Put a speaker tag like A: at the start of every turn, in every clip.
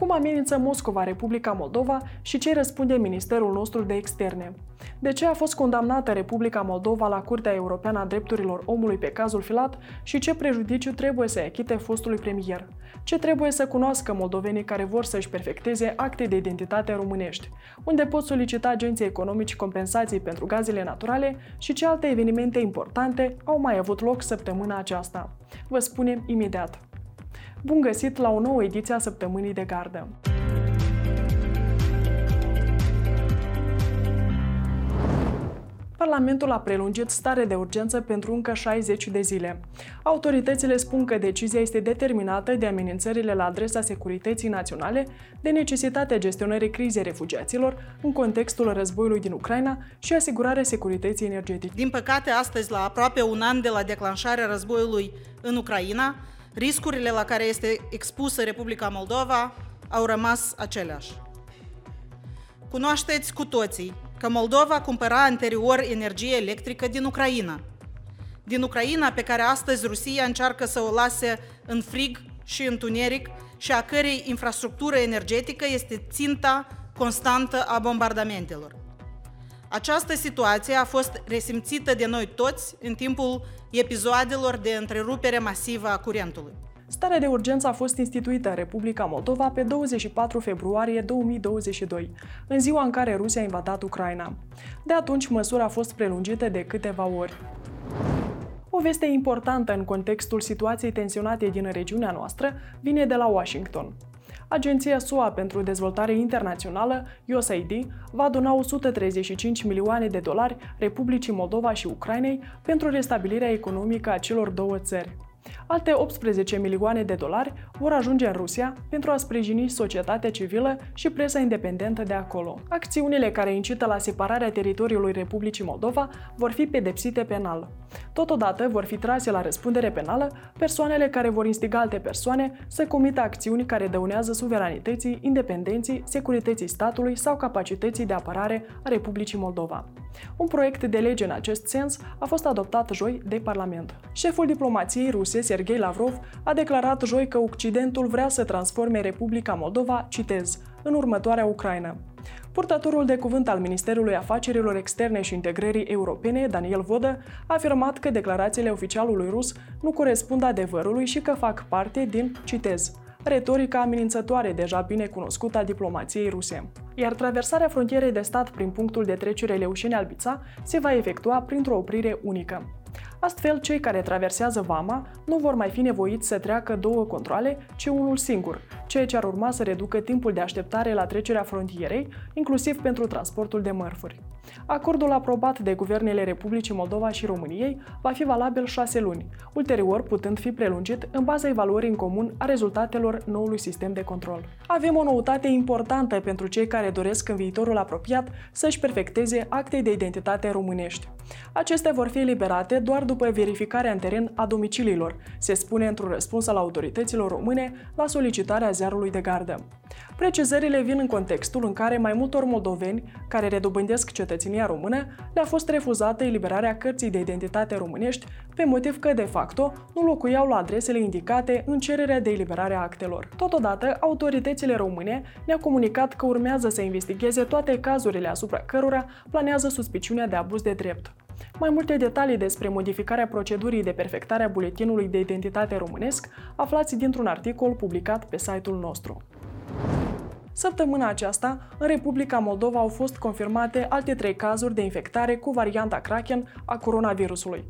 A: Cum amenință Moscova Republica Moldova și ce răspunde Ministerul nostru de Externe? De ce a fost condamnată Republica Moldova la Curtea Europeană a Drepturilor Omului pe cazul Filat și ce prejudiciu trebuie să achite fostului premier? Ce trebuie să cunoască moldovenii care vor să-și perfecteze acte de identitate românești? Unde pot solicita agenții economici compensații pentru gazele naturale și ce alte evenimente importante au mai avut loc săptămâna aceasta? Vă spunem imediat. Bun găsit la o nouă ediție a Săptămânii de Gardă! Parlamentul a prelungit stare de urgență pentru încă 60 de zile. Autoritățile spun că decizia este determinată de amenințările la adresa securității naționale, de necesitatea gestionării crizei refugiaților în contextul războiului din Ucraina și asigurarea securității energetice.
B: Din păcate, astăzi, la aproape un an de la declanșarea războiului în Ucraina, riscurile la care este expusă Republica Moldova au rămas aceleași. Cunoașteți cu toții că Moldova cumpăra anterior energie electrică din Ucraina. Din Ucraina pe care astăzi Rusia încearcă să o lase în frig și întuneric și a cărei infrastructură energetică este ținta constantă a bombardamentelor. Această situație a fost resimțită de noi toți în timpul episoadelor de întrerupere masivă a curentului.
A: Starea de urgență a fost instituită în Republica Moldova pe 24 februarie 2022, în ziua în care Rusia a invadat Ucraina. De atunci, măsura a fost prelungită de câteva ori. O veste importantă în contextul situației tensionate din regiunea noastră vine de la Washington. Agenția SUA pentru Dezvoltare Internațională, USAID, va dona 135 milioane de dolari Republicii Moldova și Ucrainei pentru restabilirea economică a celor două țări. Alte 18 milioane de dolari vor ajunge în Rusia pentru a sprijini societatea civilă și presa independentă de acolo. Acțiunile care incită la separarea teritoriului Republicii Moldova vor fi pedepsite penal. Totodată vor fi trase la răspundere penală persoanele care vor instiga alte persoane să comită acțiuni care dăunează suveranității, independenții, securității statului sau capacității de apărare a Republicii Moldova. Un proiect de lege în acest sens a fost adoptat joi de Parlament. Șeful diplomației ruse, Sergei Lavrov, a declarat joi că Occidentul vrea să transforme Republica Moldova, citez, în următoarea Ucraina. Purtătorul de cuvânt al Ministerului Afacerilor Externe și Integrării Europene, Daniel Vodă, a afirmat că declarațiile oficialului rus nu corespund adevărului și că fac parte din, citez, retorica amenințătoare deja bine cunoscută a diplomației ruse. Iar traversarea frontierei de stat prin punctul de trecere Leușeni-Albița se va efectua printr-o oprire unică. Astfel, cei care traversează vama nu vor mai fi nevoiți să treacă două controle, ci unul singur, ceea ce ar urma să reducă timpul de așteptare la trecerea frontierei, inclusiv pentru transportul de mărfuri. Acordul aprobat de guvernele Republicii Moldova și României va fi valabil șase luni, ulterior putând fi prelungit în baza evaluării în comun a rezultatelor noului sistem de control. Avem o noutate importantă pentru cei care doresc în viitorul apropiat să-și perfecteze acte de identitate românești. Acestea vor fi eliberate doar după verificarea în teren a domiciliilor, se spune într-un răspuns al autorităților române la solicitarea ziarului de gardă. Precizările vin în contextul în care mai multor moldoveni care redobândesc cetățenia română le-a fost refuzată eliberarea cărții de identitate românești pe motiv că, de facto, nu locuiau la adresele indicate în cererea de eliberare a actelor. Totodată, autoritățile române ne-au comunicat că urmează să investigheze toate cazurile asupra cărora planează suspiciunea de abuz de drept. Mai multe detalii despre modificarea procedurii de perfectare a buletinului de identitate românesc aflați dintr-un articol publicat pe site-ul nostru. Săptămâna aceasta, în Republica Moldova au fost confirmate alte trei cazuri de infectare cu varianta Kraken a coronavirusului.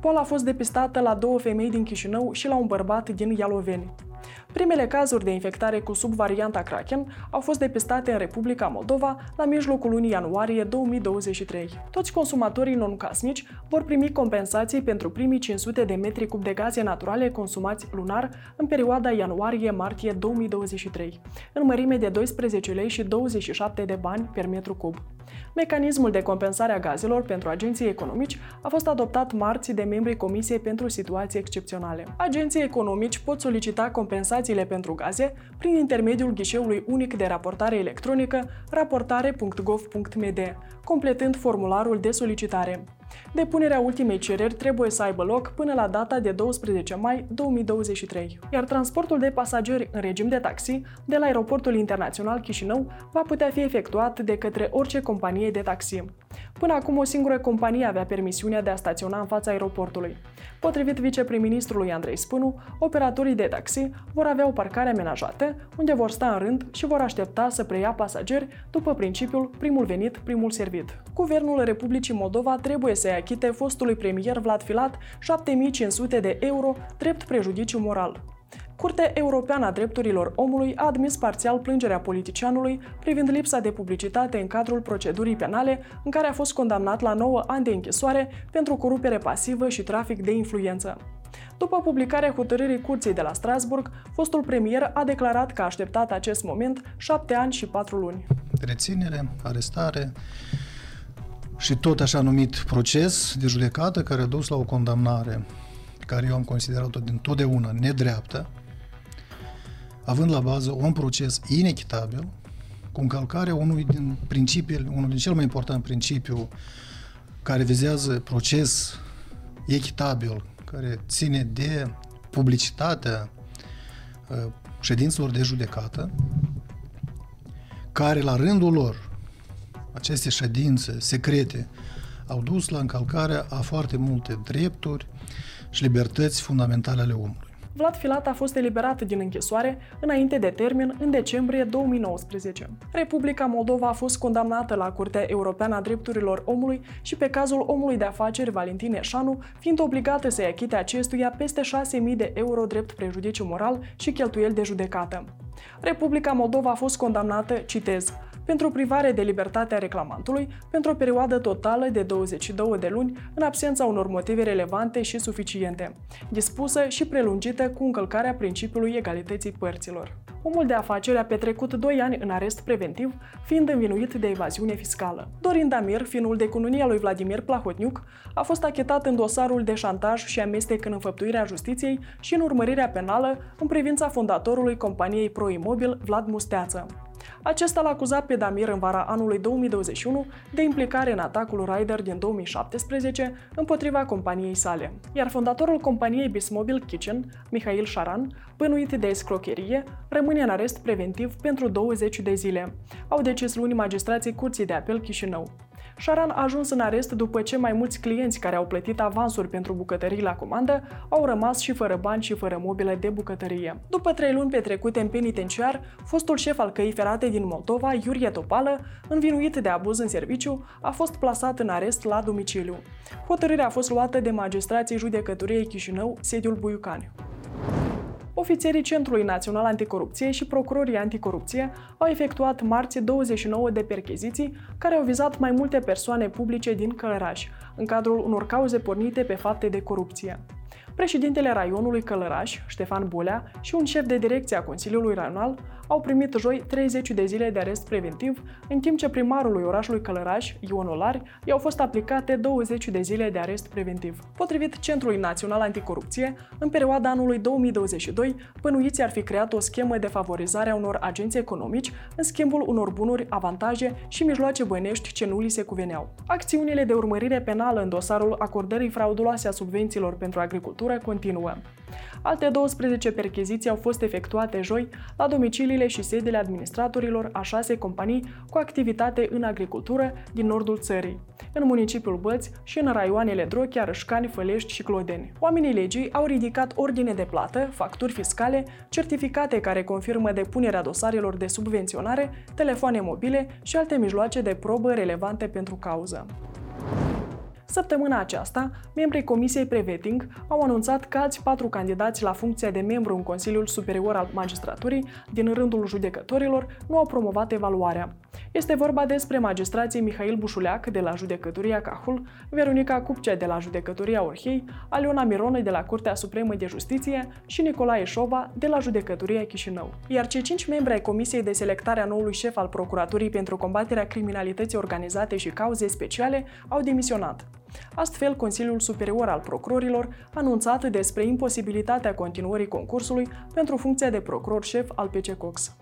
A: Boala a fost depistată la două femei din Chișinău și la un bărbat din Ialoveni. Primele cazuri de infectare cu subvarianta Kraken au fost depistate în Republica Moldova la mijlocul lunii ianuarie 2023. Toți consumatorii non-casnici vor primi compensații pentru primii 500 de metri cub de gaze naturale consumați lunar în perioada ianuarie-martie 2023, în mărime de 12 lei și 27 de bani per metru cub. Mecanismul de compensare a gazelor pentru agenții economici a fost adoptat marți de membrii Comisiei pentru Situații Excepționale. Agenții economici pot solicita compensațiile pentru gaze prin intermediul ghișeului unic de raportare electronică raportare.gov.md, completând formularul de solicitare. Depunerea ultimei cereri trebuie să aibă loc până la data de 12 mai 2023, iar transportul de pasageri în regim de taxi de la aeroportul internațional Chișinău va putea fi efectuat de către orice companie de taxi. Până acum o singură companie avea permisiunea de a staționa în fața aeroportului. Potrivit viceprim-ministrului Andrei Spânu, operatorii de taxi vor avea o parcare amenajată, unde vor sta în rând și vor aștepta să preia pasageri după principiul primul venit, primul servit. Guvernul Republicii Moldova trebuie să-i achite fostului premier Vlad Filat 7500 de euro drept prejudiciu moral. Curtea Europeană a Drepturilor Omului a admis parțial plângerea politicianului privind lipsa de publicitate în cadrul procedurii penale în care a fost condamnat la 9 ani de închisoare pentru corupere pasivă și trafic de influență. După publicarea hotărârii curții de la Strasburg, fostul premier a declarat că a așteptat acest moment 7 ani și 4 luni.
C: Reținere, arestare și tot așa numit proces de judecată care a dus la o condamnare care eu am considerat-o din totdeauna nedreaptă, având la bază un proces inechitabil, cu încălcarea unui din principiile, unul din cel mai important principiu care vizează proces echitabil, care ține de publicitatea uh, ședințelor de judecată, care la rândul lor, aceste ședințe secrete, au dus la încălcarea a foarte multe drepturi și libertăți fundamentale ale omului.
A: Vlad Filat a fost eliberat din închisoare înainte de termen în decembrie 2019. Republica Moldova a fost condamnată la Curtea Europeană a Drepturilor Omului și pe cazul omului de afaceri Valentin Eșanu, fiind obligată să-i achite acestuia peste 6.000 de euro drept prejudiciu moral și cheltuieli de judecată. Republica Moldova a fost condamnată, citez, pentru privare de libertate a reclamantului pentru o perioadă totală de 22 de luni în absența unor motive relevante și suficiente, dispusă și prelungită cu încălcarea principiului egalității părților. Omul de afaceri a petrecut 2 ani în arest preventiv, fiind învinuit de evaziune fiscală. Dorin Damir, finul de cununia lui Vladimir Plahotniuc, a fost achetat în dosarul de șantaj și amestec în înfăptuirea justiției și în urmărirea penală în privința fondatorului companiei Proimobil Vlad Musteață. Acesta l-a acuzat pe Damir în vara anului 2021 de implicare în atacul Ryder din 2017 împotriva companiei sale. Iar fondatorul companiei Bismobil Kitchen, Mihail Sharan, bănuit de escrocherie, rămâne în arest preventiv pentru 20 de zile. Au decis luni magistrații Curții de Apel Chișinău. Sharan a ajuns în arest după ce mai mulți clienți care au plătit avansuri pentru bucătării la comandă au rămas și fără bani și fără mobile de bucătărie. După trei luni petrecute în penitenciar, fostul șef al căii ferate din Moldova, Iurie Topală, învinuit de abuz în serviciu, a fost plasat în arest la domiciliu. Hotărârea a fost luată de magistrații judecătoriei Chișinău, sediul Buiucani. Ofițerii Centrului Național Anticorupție și procurorii anticorupție au efectuat marți 29 de percheziții care au vizat mai multe persoane publice din Călăraș, în cadrul unor cauze pornite pe fapte de corupție. Președintele raionului Călăraș, Ștefan Bulea, și un șef de direcție a Consiliului Raional au primit joi 30 de zile de arest preventiv, în timp ce primarului orașului Călăraș, Ion Olari, i-au fost aplicate 20 de zile de arest preventiv. Potrivit Centrului Național Anticorupție, în perioada anului 2022, pănuiții ar fi creat o schemă de favorizare a unor agenți economici în schimbul unor bunuri, avantaje și mijloace bănești ce nu li se cuveneau. Acțiunile de urmărire penală în dosarul acordării frauduloase a subvențiilor pentru agricultură continuă. Alte 12 percheziții au fost efectuate joi la domiciliile și sediile administratorilor a șase companii cu activitate în agricultură din nordul țării, în municipiul Băți și în raioanele Drochia, Rășcani, Fălești și Clodeni. Oamenii legii au ridicat ordine de plată, facturi fiscale, certificate care confirmă depunerea dosarelor de subvenționare, telefoane mobile și alte mijloace de probă relevante pentru cauză. Săptămâna aceasta, membrii Comisiei Preveting au anunțat că alți patru candidați la funcția de membru în Consiliul Superior al Magistraturii din rândul judecătorilor nu au promovat evaluarea. Este vorba despre magistrații Mihail Bușuleac de la Judecătoria Cahul, Veronica Cupcea de la Judecătoria Orhei, Aliona Mironă de la Curtea Supremă de Justiție și Nicolae Șova de la Judecătoria Chișinău. Iar cei cinci membri ai Comisiei de Selectare a noului șef al Procuraturii pentru combaterea criminalității organizate și cauze speciale au demisionat. Astfel, Consiliul Superior al Procurorilor a anunțat despre imposibilitatea continuării concursului pentru funcția de procuror șef al PC Cox.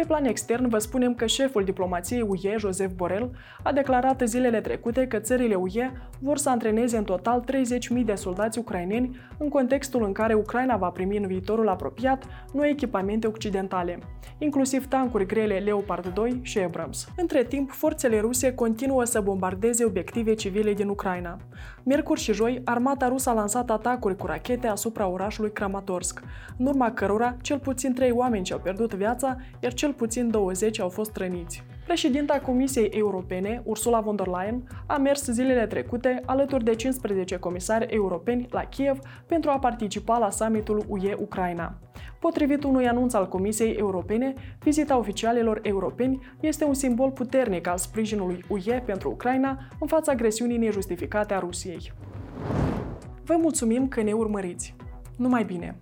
A: Pe plan extern, vă spunem că șeful diplomației UE, Joseph Borrell, a declarat zilele trecute că țările UE vor să antreneze în total 30.000 de soldați ucraineni în contextul în care Ucraina va primi în viitorul apropiat noi echipamente occidentale, inclusiv tancuri grele Leopard 2 și Abrams. Între timp, forțele ruse continuă să bombardeze obiective civile din Ucraina. Miercuri și joi, armata rusă a lansat atacuri cu rachete asupra orașului Kramatorsk, în urma cărora cel puțin trei oameni și-au pierdut viața, iar cel puțin 20 au fost răniți. Președinta Comisiei Europene, Ursula von der Leyen, a mers zilele trecute alături de 15 comisari europeni la Kiev pentru a participa la summitul UE-Ucraina. Potrivit unui anunț al Comisiei Europene, vizita oficialilor europeni este un simbol puternic al sprijinului UE pentru Ucraina în fața agresiunii nejustificate a Rusiei. Vă mulțumim că ne urmăriți! Numai bine!